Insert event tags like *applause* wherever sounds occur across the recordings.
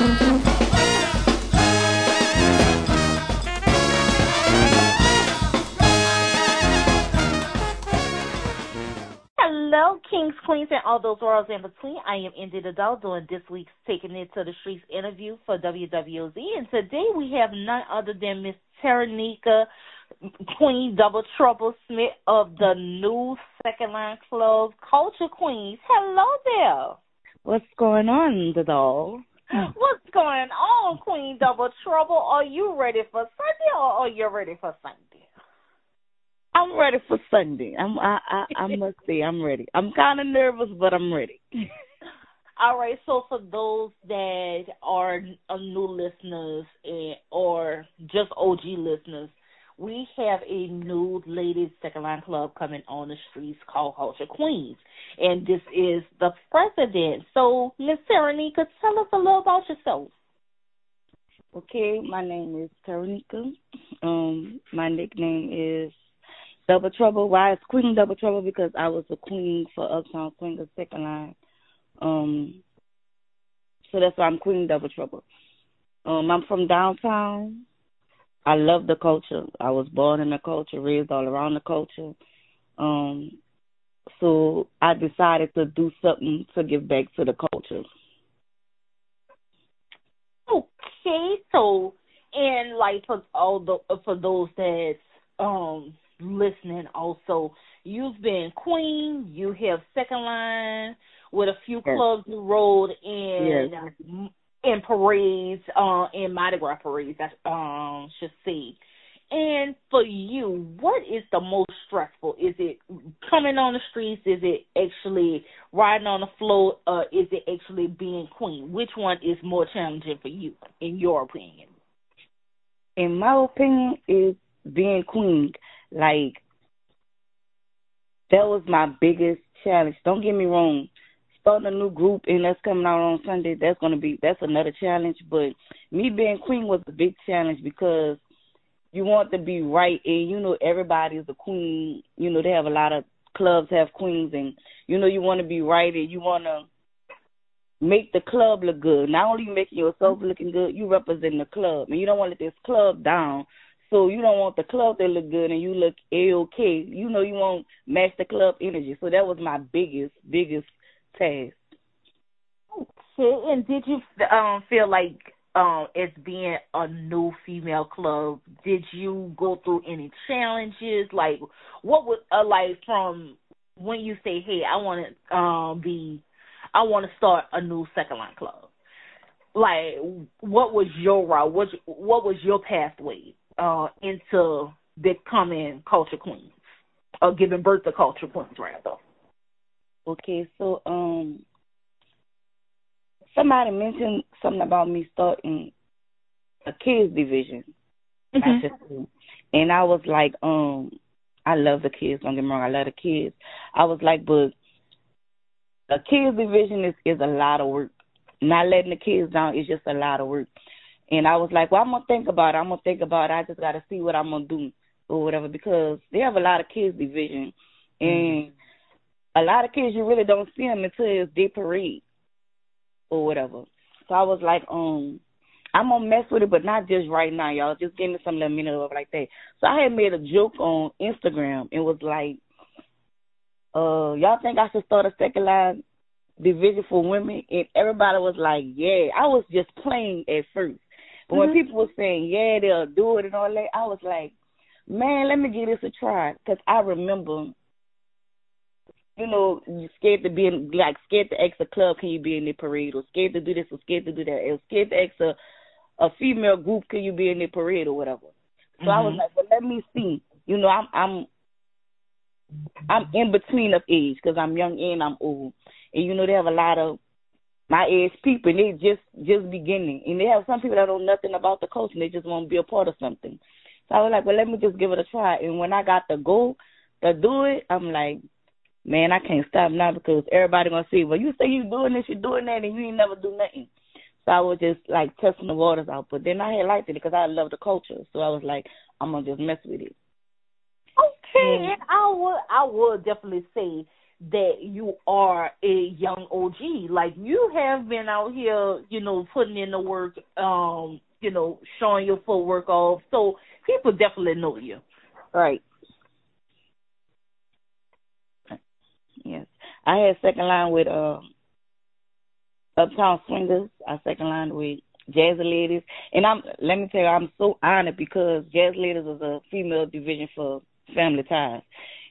Hello, kings, queens, and all those worlds in between. I am Indy the Doll doing this week's Taking It to the Streets interview for WWOZ. And today we have none other than Miss Taranika Queen Double Trouble Smith of the new Second Line Club, Culture Queens. Hello there. What's going on, the doll? *laughs* What's going on, Queen Double Trouble? Are you ready for Sunday or are you ready for Sunday? I'm ready for Sunday. I'm I I, I must say I'm ready. I'm kind of nervous, but I'm ready. *laughs* All right. So for those that are uh, new listeners and, or just OG listeners, we have a new ladies second line club coming on the streets called Culture Queens, and this is the president. So Miss Taranika, tell us a little about yourself. Okay, my name is Taranika. Um, my nickname is Double Trouble. Why is Queen Double Trouble? Because I was a queen for Uptown Queen, the second line. Um, so that's why I'm Queen Double Trouble. Um, I'm from downtown. I love the culture. I was born in the culture, raised all around the culture. Um, so I decided to do something to give back to the culture. Okay, so and like for all the for those that um listening also. You've been queen. You have second line with a few yes. clubs you rode in yes. In parades, uh, in Mardi Gras parades. I um should see. And for you, what is the most stressful? Is it coming on the streets? Is it actually riding on the floor? Uh, is it actually being queen? Which one is more challenging for you, in your opinion? In my opinion, is being queen like that was my biggest challenge. Don't get me wrong. Starting a new group and that's coming out on Sunday, that's gonna be that's another challenge. But me being queen was a big challenge because you want to be right and you know everybody is a queen. You know, they have a lot of clubs have queens and you know you wanna be right and you wanna make the club look good. Not only making yourself mm-hmm. looking good, you represent the club and you don't want to let this club down. So you don't want the club to look good and you look a okay. You know you want match the club energy. So that was my biggest biggest task. Okay, and did you um feel like um as being a new female club, did you go through any challenges? Like what was uh, like from when you say, "Hey, I want to um be I want to start a new second line club." Like what was your route? What what was your pathway? uh, into becoming culture queens or giving birth to culture queens, rather. Okay, so um, somebody mentioned something about me starting a kids division, mm-hmm. and I was like, um, I love the kids. Don't get me wrong, I love the kids. I was like, but a kids division is is a lot of work. Not letting the kids down is just a lot of work. And I was like, well, I'm gonna think about it. I'm gonna think about it. I just gotta see what I'm gonna do or whatever because they have a lot of kids division, and mm-hmm. A lot of kids you really don't see them until it's day parade or whatever. So I was like, um, I'm gonna mess with it, but not just right now, y'all. Just give me some little minute of like that. So I had made a joke on Instagram and was like, uh, y'all think I should start a second line division for women? And everybody was like, yeah. I was just playing at first. But mm-hmm. when people were saying, yeah, they'll do it and all that, I was like, man, let me give this a try. Because I remember, you know, you scared to be in, like, scared to ask a club, can you be in the parade? Or scared to do this or scared to do that. Or scared to ask a, a female group, can you be in the parade or whatever. So mm-hmm. I was mm-hmm. like, well, let me see. You know, I'm, I'm, I'm in between of age because I'm young and I'm old. And you know, they have a lot of my age people and they just just beginning and they have some people that don't know nothing about the culture and they just want to be a part of something. So I was like, well, let me just give it a try. And when I got the go to do it, I'm like, man, I can't stop now because everybody gonna see, well, you say you doing this, you doing that, and you ain't never do nothing. So I was just like testing the waters out. But then I had liked it because I love the culture. So I was like, I'm gonna just mess with it. Okay, and I would I would definitely say that you are a young OG. Like you have been out here, you know, putting in the work, um, you know, showing your footwork off. So people definitely know you. Right. Yes. I had second line with uh Uptown Swingers. I second line with Jazz Ladies. And I'm let me tell you, I'm so honored because Jazz Ladies is a female division for family ties.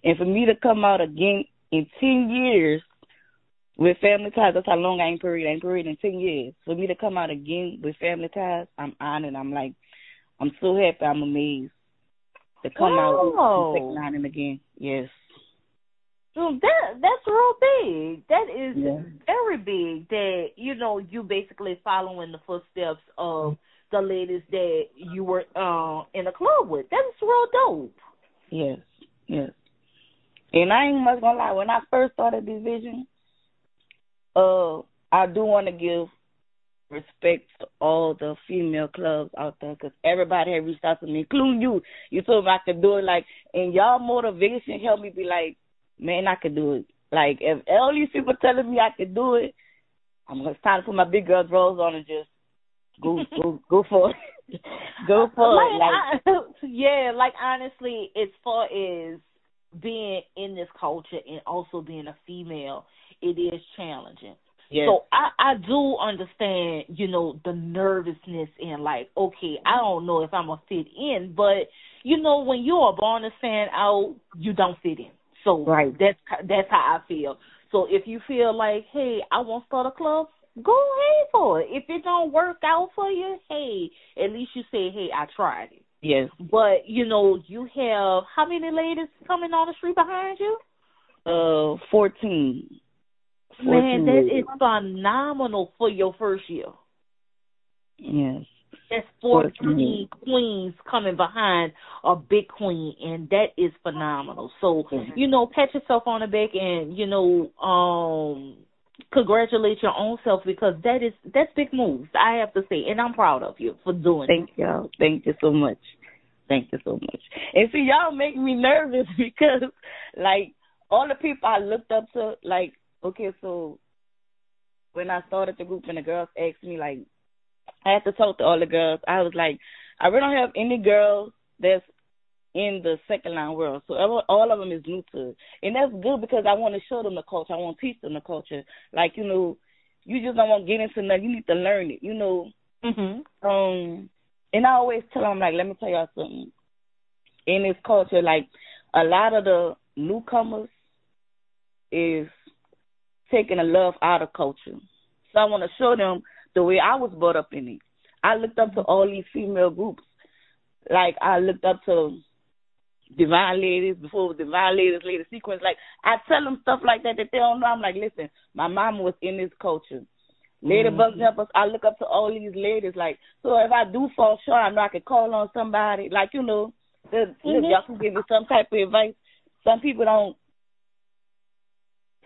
And for me to come out again in ten years with family ties, that's how long I ain't parade. I ain't parade in ten years. For me to come out again with family ties, I'm honored. I'm like I'm so happy, I'm amazed to come wow. out and lining again. Yes. So that that's real big. That is yeah. very big. That you know you basically following the footsteps of the ladies that you were uh, in a club with. That's real dope. Yes, yes. And I ain't much gonna lie. When I first started division, uh, I do want to give respect to all the female clubs out there because everybody had reached out to me, including you. You told me I could do it, like, and y'all motivation helped me be like, man, I could do it. Like, if all these people telling me I could do it, I'm gonna time to put my big girl drawers on and just go *laughs* go go for it. *laughs* go uh, for like, it. Like, I, *laughs* yeah, like honestly, as far as being in this culture and also being a female, it is challenging. Yes. So I I do understand, you know, the nervousness and like, okay, I don't know if I'm gonna fit in, but you know, when you are born to stand out, you don't fit in. So right. that's that's how I feel. So if you feel like, hey, I want to start a club, go ahead for it. If it don't work out for you, hey, at least you say, hey, I tried it. Yes. But you know, you have how many ladies coming on the street behind you? Uh, fourteen. Man, that is phenomenal for your first year. Yes. That's four 14 queens coming behind a big queen, and that is phenomenal. So, mm-hmm. you know, pat yourself on the back and, you know, um congratulate your own self because that is that's big moves, I have to say, and I'm proud of you for doing Thank you. Thank you so much. Thank you so much. And see y'all make me nervous *laughs* because like all the people I looked up to, like, okay, so when I started the group and the girls asked me like I had to talk to all the girls. I was like, I really don't have any girls that's in the second line world. So all of them is new to it. And that's good because I want to show them the culture. I want to teach them the culture. Like, you know, you just don't want to get into nothing. You need to learn it, you know. Mm-hmm. Um, and I always tell them, like, let me tell y'all something. In this culture, like, a lot of the newcomers is taking a love out of culture. So I want to show them the way I was brought up in it. I looked up to all these female groups. Like I looked up to Divine Ladies before Divine Ladies, Lady Sequence. Like I tell them stuff like that that they don't know. I'm like, listen, my mom was in this culture. Lady mm-hmm. us. I look up to all these ladies. Like, so if I do fall short, I know I can call on somebody. Like, you know, the, mm-hmm. y'all can give me some type of advice. Some people don't.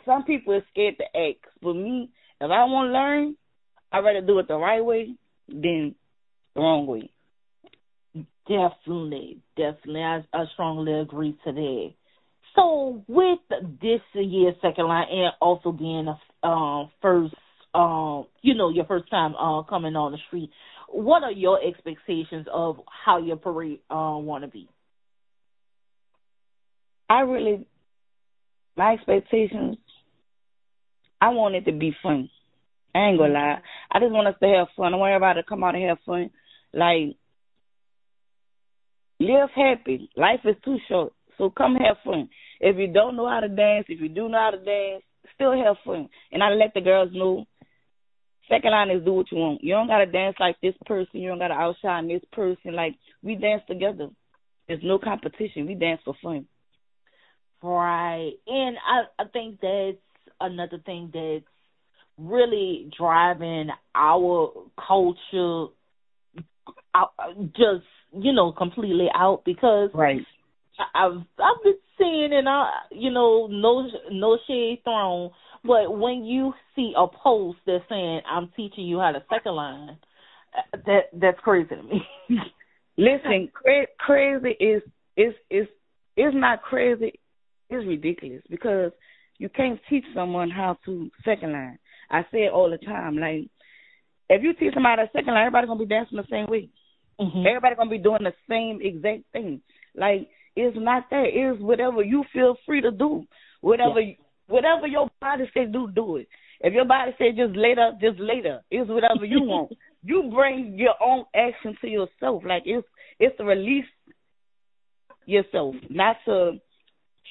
Some people are scared to ask. But me, if I want to learn, I'd rather do it the right way than the wrong way. Definitely, definitely. I, I strongly agree to that. So with this year's second line and also being a uh, first, um, you know, your first time uh, coming on the street, what are your expectations of how your parade uh, want to be? I really, my expectations, I want it to be fun. I ain't gonna mm. lie. I just want us to have fun. I want everybody to come out and have fun. Like, live happy. Life is too short. So come have fun. If you don't know how to dance, if you do know how to dance, still have fun. And I let the girls know. Second line is do what you want. You don't gotta dance like this person. You don't gotta outshine this person. Like we dance together. There's no competition. We dance for fun. Right. And I I think that's another thing that's really driving our culture out, just you know completely out because right. I've I've been seeing and I you know no no shade thrown but when you see a post that's saying I'm teaching you how to second line uh, that that's crazy to me. *laughs* Listen cra- crazy is is is is not crazy. It's ridiculous because you can't teach someone how to second line. I say it all the time. Like, if you teach somebody a second line, everybody's gonna be dancing the same way. Mm-hmm. Everybody gonna be doing the same exact thing. Like, it's not that. It's whatever you feel free to do. Whatever, yeah. whatever your body say do, do it. If your body say just later, just later. It's whatever you want. *laughs* You bring your own action to yourself. Like it's it's to release yourself, not to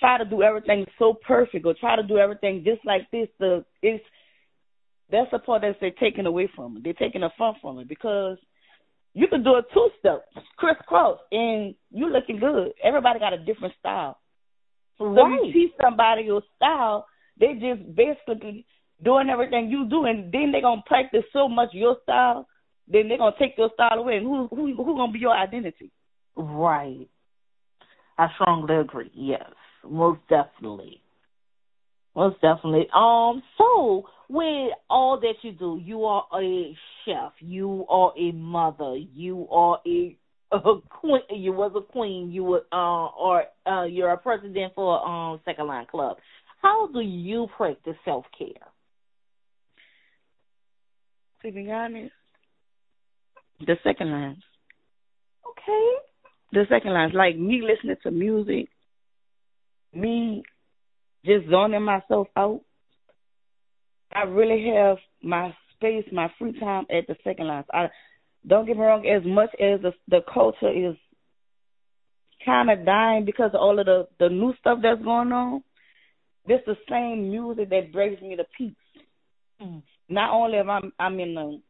try to do everything so perfect or try to do everything just like this. The it's that's the part that they're taking away from it. They're taking the fun from it because you can do a two step crisscross and you looking good. Everybody got a different style. Right. So you teach somebody your style, they just basically doing everything you do, and then they're gonna practice so much your style, then they're gonna take your style away, and who who who gonna be your identity? Right. I strongly agree. Yes, most definitely. Most definitely. Um. So, with all that you do, you are a chef. You are a mother. You are a, a queen. You was a queen. You were uh, or uh, you're a president for um Second Line Club. How do you practice self care? To be honest, the second lines. Okay. The second lines, like me listening to music, me just zoning myself out. I really have my space, my free time at the second lines. I don't get me wrong, as much as the the culture is kind of dying because of all of the the new stuff that's going on. This the same music that brings me to peace. Mm. Not only am I I'm in the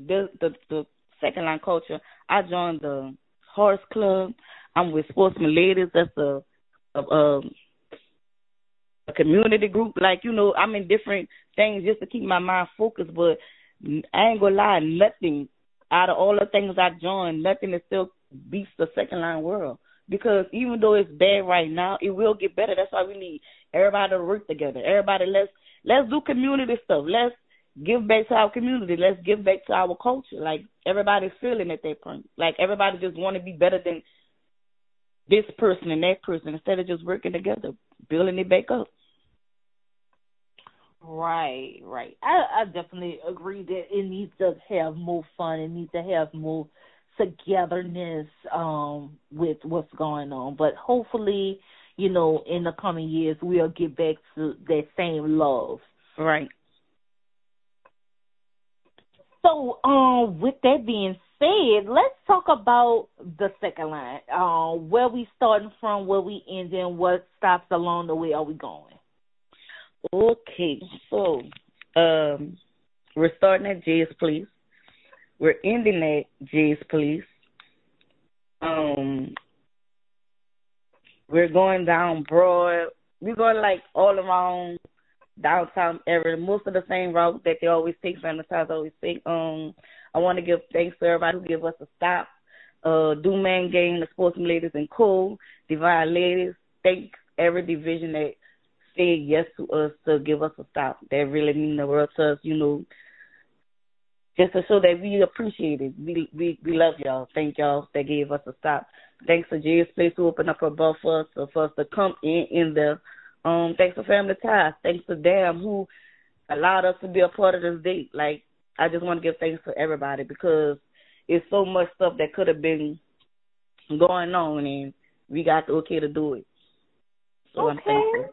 the the, the second line culture, I joined the horse club. I'm with Sportsman Ladies. That's a, a, a a community group. Like you know, I'm in different things just to keep my mind focused. But I ain't gonna lie, nothing out of all the things I joined, nothing is still beats the second line world. Because even though it's bad right now, it will get better. That's why we need everybody to work together. Everybody, let's let's do community stuff. Let's give back to our community. Let's give back to our culture. Like everybody's feeling at that point. Like everybody just want to be better than this person and that person instead of just working together, building it back up. Right, right. I I definitely agree that it needs to have more fun. It needs to have more togetherness um with what's going on. But hopefully, you know, in the coming years we'll get back to that same love. Right. So, um, with that being said, let's talk about the second line. Uh, where we starting from, where we ending, what stops along the way are we going? Okay, so um, we're starting at J's Place. We're ending at J's Place. Um, we're going down Broad. We're going like all around downtown area, most of the same route that they always take, sanitize always take. Um, I want to give thanks to everybody who give us a stop. Uh, Dumaine Gang, the Sportsman Ladies and Cool, Divine Ladies. Thanks every division that said yes to us to give us a stop. That really mean the world to us, you know. Just to show that we appreciate it. We we we love y'all. Thank y'all that gave us a stop. Thanks to J's Place to open up a bus for us, for us to come in in there um, thanks to Family Ties. Thanks to Dan who allowed us to be a part of this date. Like I just want to give thanks to everybody because it's so much stuff that could have been going on and we got the okay to do it. So okay.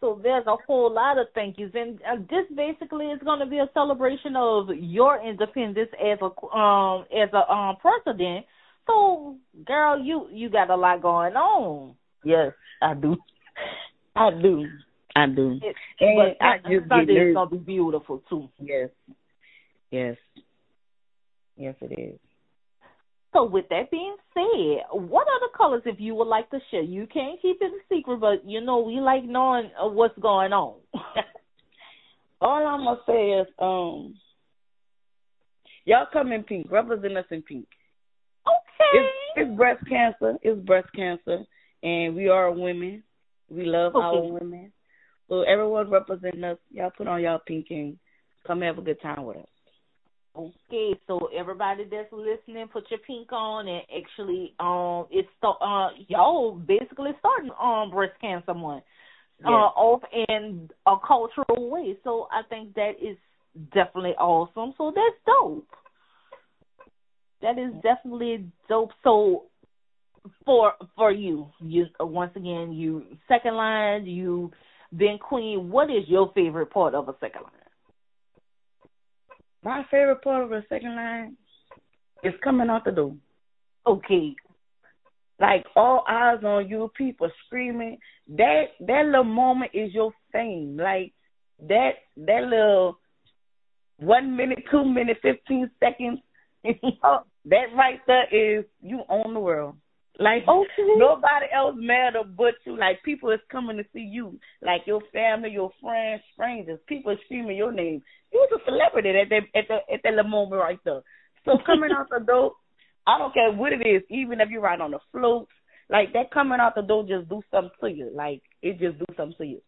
So there's a whole lot of thank yous, and uh, this basically is going to be a celebration of your independence as a um as a um president. So, girl, you you got a lot going on. Yes, I do. I do. I do. It, and but I just Sunday is gonna be beautiful too. Yes. Yes. Yes, it is. So, with that being said, what other colors if you would like to share? You can't keep it a secret, but you know we like knowing uh, what's going on. *laughs* All I'm gonna say is, um, y'all come in pink. Represent us in pink. Okay. It's, it's breast cancer. It's breast cancer, and we are women. We love okay. our women. So everyone representing us, y'all put on y'all pink and come have a good time with us. Okay, so everybody that's listening, put your pink on and actually um it's uh y'all basically starting on um, breast cancer month. uh, off in a cultural way. So I think that is definitely awesome. So that's dope. That is definitely dope. So for for you, you once again, you second line, you been queen. What is your favorite part of a second line? My favorite part of the second line is coming out the door. Okay. Like all eyes on you, people screaming. That that little moment is your fame. Like that that little one minute, two minutes, fifteen seconds. *laughs* that right there is you own the world. Like okay. nobody else matter but you. Like people is coming to see you. Like your family, your friends, strangers. People are screaming your name. You was a celebrity at that at the at that moment right there. So coming out the door, I don't care what it is, even if you ride on the float, like that coming out the door just do something to you. Like it just do something to you.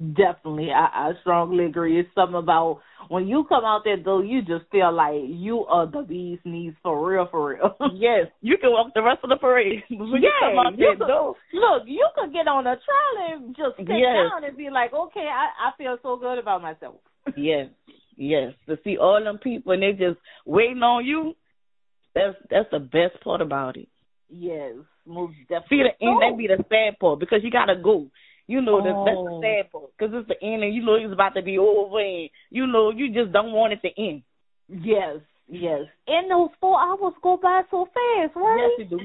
Definitely, I, I strongly agree. It's something about when you come out there though, you just feel like you are the bee's knees for real, for real. *laughs* yes, you can walk the rest of the parade. *laughs* When yeah, you come out there, could, though. look, you could get on a trolley and just sit yes. down and be like, okay, I, I feel so good about myself. *laughs* yes, yes. To see all them people and they just waiting on you, that's that's the best part about it. Yes, most definitely. See the end, that be the sad part because you gotta go. You know, oh. that's the oh. sad part because it's the end, and you know it's about to be over, and you know you just don't want it to end. Yes, yes. And those four hours go by so fast, right? Yes, they do.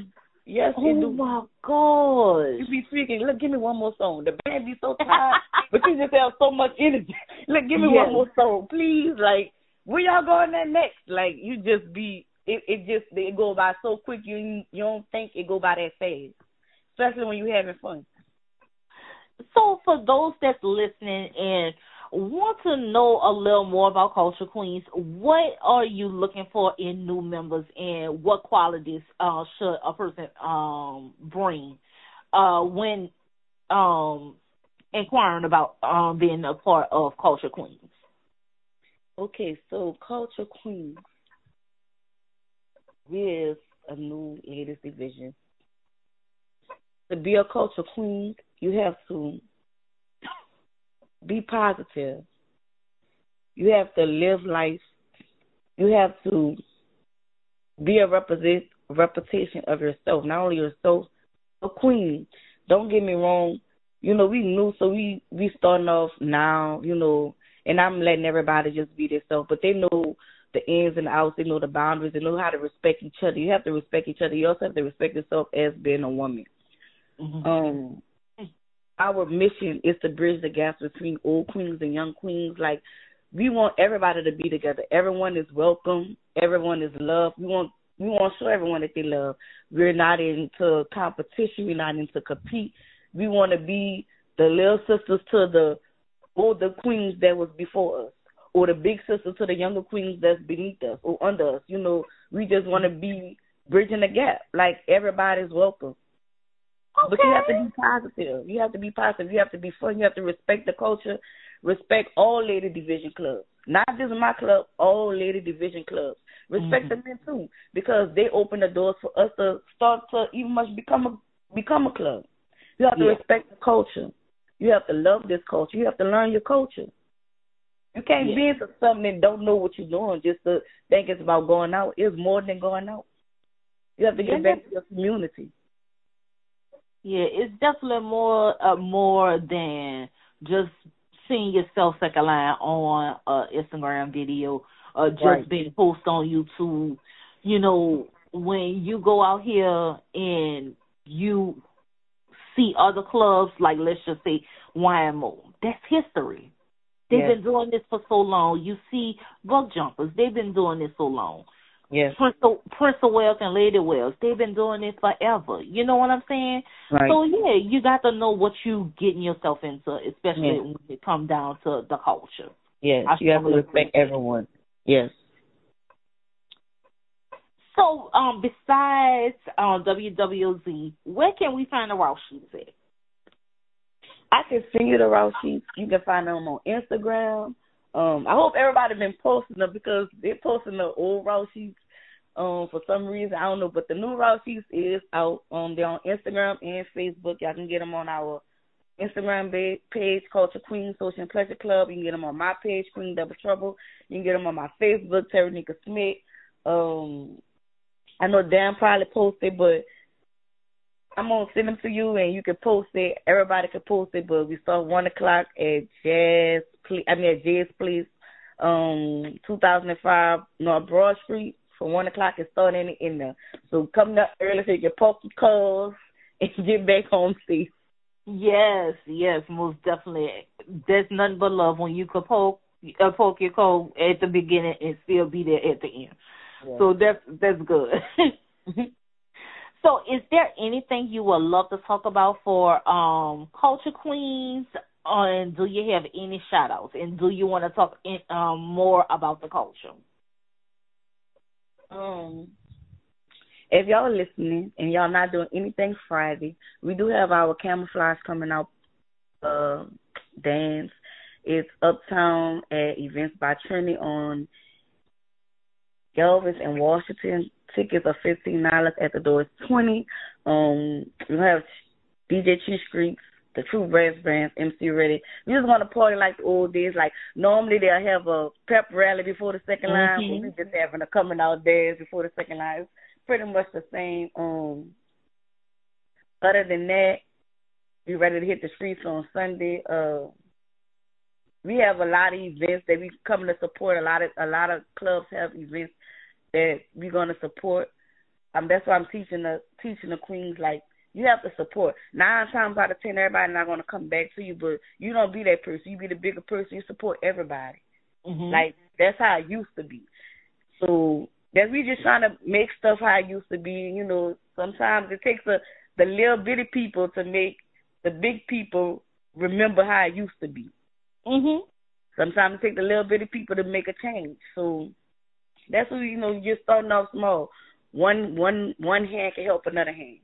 Yes, oh do. Oh my God! You be freaking. Look, give me one more song. The band be so *laughs* tired, but you just have so much energy. *laughs* Look, give me yes. one more song, please. Like, where y'all going there next? Like, you just be. It it just it go by so quick. You you don't think it go by that fast, especially when you having fun. So, for those that's listening and want to know a little more about Culture Queens, what are you looking for in new members, and what qualities uh, should a person um, bring uh, when um, inquiring about um, being a part of Culture Queens? Okay, so Culture Queens is a new ladies division. To be a culture queen, you have to be positive. You have to live life. You have to be a represent reputation of yourself, not only yourself, a queen. Don't get me wrong. You know, we new, so we we starting off now. You know, and I'm letting everybody just be themselves, but they know the ins and outs. They know the boundaries. They know how to respect each other. You have to respect each other. You also have to respect yourself as being a woman. Mm-hmm. Um, our mission is to bridge the gaps between old queens and young queens. Like we want everybody to be together. Everyone is welcome. Everyone is loved. We want we want to show everyone that they love. We're not into competition. We're not into compete. We want to be the little sisters to the older queens that was before us, or the big sisters to the younger queens that's beneath us or under us. You know, we just want to be bridging the gap. Like everybody's welcome. But you have to be positive. You have to be positive. You have to be fun. You have to respect the culture. Respect all lady division clubs. Not just my club, all lady division clubs. Respect mm-hmm. the men too, because they open the doors for us to start to even much become a become a club. You have to yeah. respect the culture. You have to love this culture. You have to learn your culture. You can't yeah. be into something and don't know what you're doing just to think it's about going out. It's more than going out. You have to get yeah. back to your community. Yeah, it's definitely more uh, more than just seeing yourself second line on uh Instagram video or just right. being posted on YouTube. You know, when you go out here and you see other clubs like let's just say YMO, that's history. They've yes. been doing this for so long. You see Buck Jumpers, they've been doing this so long. Yes. Prince of Wales and Lady Wales, they've been doing it forever. You know what I'm saying? Right. So yeah, you got to know what you getting yourself into, especially yes. when it come down to the culture. Yes, I you have to respect everyone. Yes. So, um, besides um, WWOZ, where can we find the Route Sheets at? I can send you the Route Sheets. You can find them on Instagram. Um, I hope everybody been posting them because they're posting the old Route Sheets um, for some reason. I don't know, but the new Route Sheets is out. Um, they're on Instagram and Facebook. Y'all can get them on our Instagram page, Culture Queen Social and Pleasure Club. You can get them on my page, Queen Double Trouble. You can get them on my Facebook, Taranika Smith. Um, I know Dan probably posted, but I'm gonna send them to you, and you can post it. Everybody can post it, but we start one o'clock at Jazz. I mean at J's Place, um, 2005 North Broad Street. from one o'clock, it's starting in there. So come up early so you can poke your calls *laughs* and get back home safe. Yes, yes, most definitely. There's nothing but love when you can poke uh, poke your cold at the beginning and still be there at the end. Yeah. So that's that's good. *laughs* so, is there anything you would love to talk about for um Culture Queens? Uh, and do you have any shout outs? And do you want to talk in, um, more about the culture? Um, if y'all are listening and y'all not doing anything Friday, we do have our camouflage coming out uh dance. It's uptown at Events by Trinity on Elvis and Washington. Tickets are fifteen dollars at the door is twenty. Um we have DJ Cheese Streets, the True Brass Bands, MC Ready. We just want to party like the old days. Like normally they'll have a pep rally before the 2nd line, mm-hmm. but we just having a coming out dance before the second line. It's pretty much the same. Um, other than that, we ready to hit the streets on Sunday. Uh, we have a lot of events that we coming to support. A lot of a lot of clubs have events that we're gonna support. Um, that's why I'm teaching the teaching the queens like you have to support. Nine times out of ten, everybody not gonna come back to you, but you don't be that person. You be the bigger person. You support everybody. Mm-hmm. Like that's how it used to be. So that we just trying to make stuff how it used to be. You know, sometimes it takes a the little bitty people to make the big people remember how it used to be. Mhm. Sometimes it takes the little bitty people to make a change. So that's what you know. You're starting off small. One one one hand can help another hand.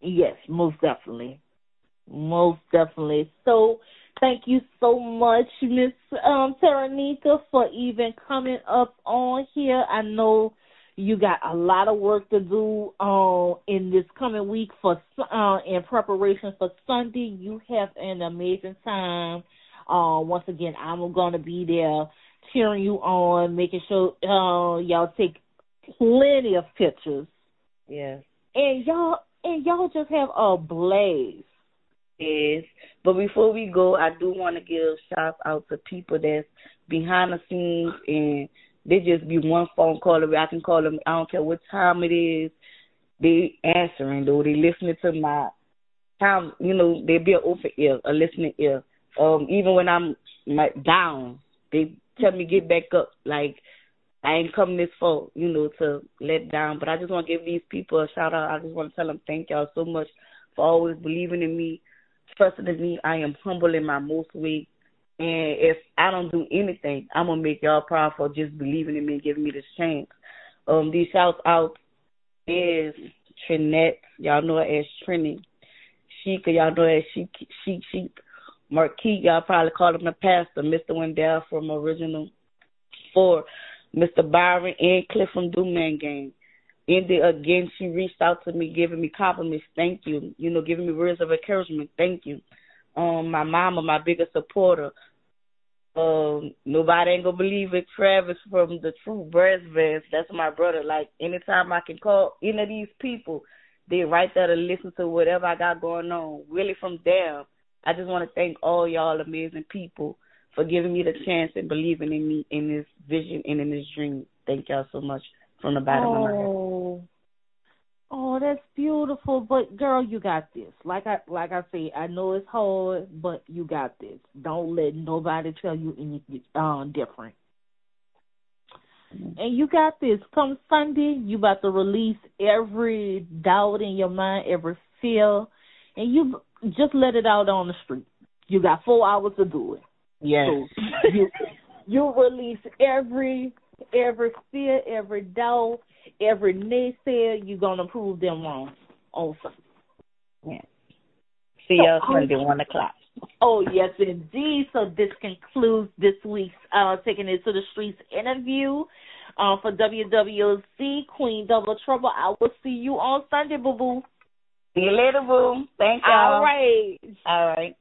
Yes, most definitely. Most definitely. So thank you so much, Miss um Taranika, for even coming up on here. I know you got a lot of work to do uh, in this coming week for uh, in preparation for Sunday. You have an amazing time. Uh, once again, I'm gonna be there cheering you on, making sure uh, y'all take plenty of pictures. Yes. And y'all and y'all just have a blaze. Yes. But before we go, I do want to give shout out to people that's behind the scenes and they just be one phone call away. I can call them. I don't care what time it is. They answering though. They listening to my time. You know, they be an open ear, a listening ear. Um, even when I'm my, down, they tell me get back up. Like I ain't come this far, you know, to let down. But I just want to give these people a shout out. I just want to tell them thank y'all so much for always believing in me, trusting in me. I am humble in my most way. And if I don't do anything, I'm gonna make y'all proud for just believing in me and giving me this chance. Um, these shouts out is Trinette, y'all know her as Trini. Sheikah, y'all know her as Sheik Sheik Sheik. Marquis, y'all probably call him the pastor, Mr. Wendell from Original Four. Mr. Byron and Cliff from Dumaine Gang. Indy again, she reached out to me, giving me compliments. Thank you. You know, giving me words of encouragement. Thank you. Um, my mama, my biggest supporter. Um, nobody ain't gonna believe it. Travis from the True Brass Bands. That's my brother. Like anytime I can call any of these people, they right there to listen to whatever I got going on. Really from them. I just want to thank all y'all amazing people for giving me the chance and believing in me in this vision and in this dream. Thank y'all so much from the bottom oh. of my heart. Oh, oh, that's beautiful. But girl, you got this. Like I like I say, I know it's hard, but you got this. Don't let nobody tell you anything uh, different. And you got this. Come Sunday, you about to release every doubt in your mind, every fear, and you just let it out on the street. You got four hours to do it. Yes. So you you release every every fear, every doubt, every naysayer. You're gonna prove them wrong Also. Yes. See so, you Sunday one o'clock. Oh yes, indeed. So this concludes this week's uh, taking it to the streets interview uh, for WWOZ Queen Double Trouble. I will see you on Sunday, boo boo. See you later, boo. Thank you. All right. All right.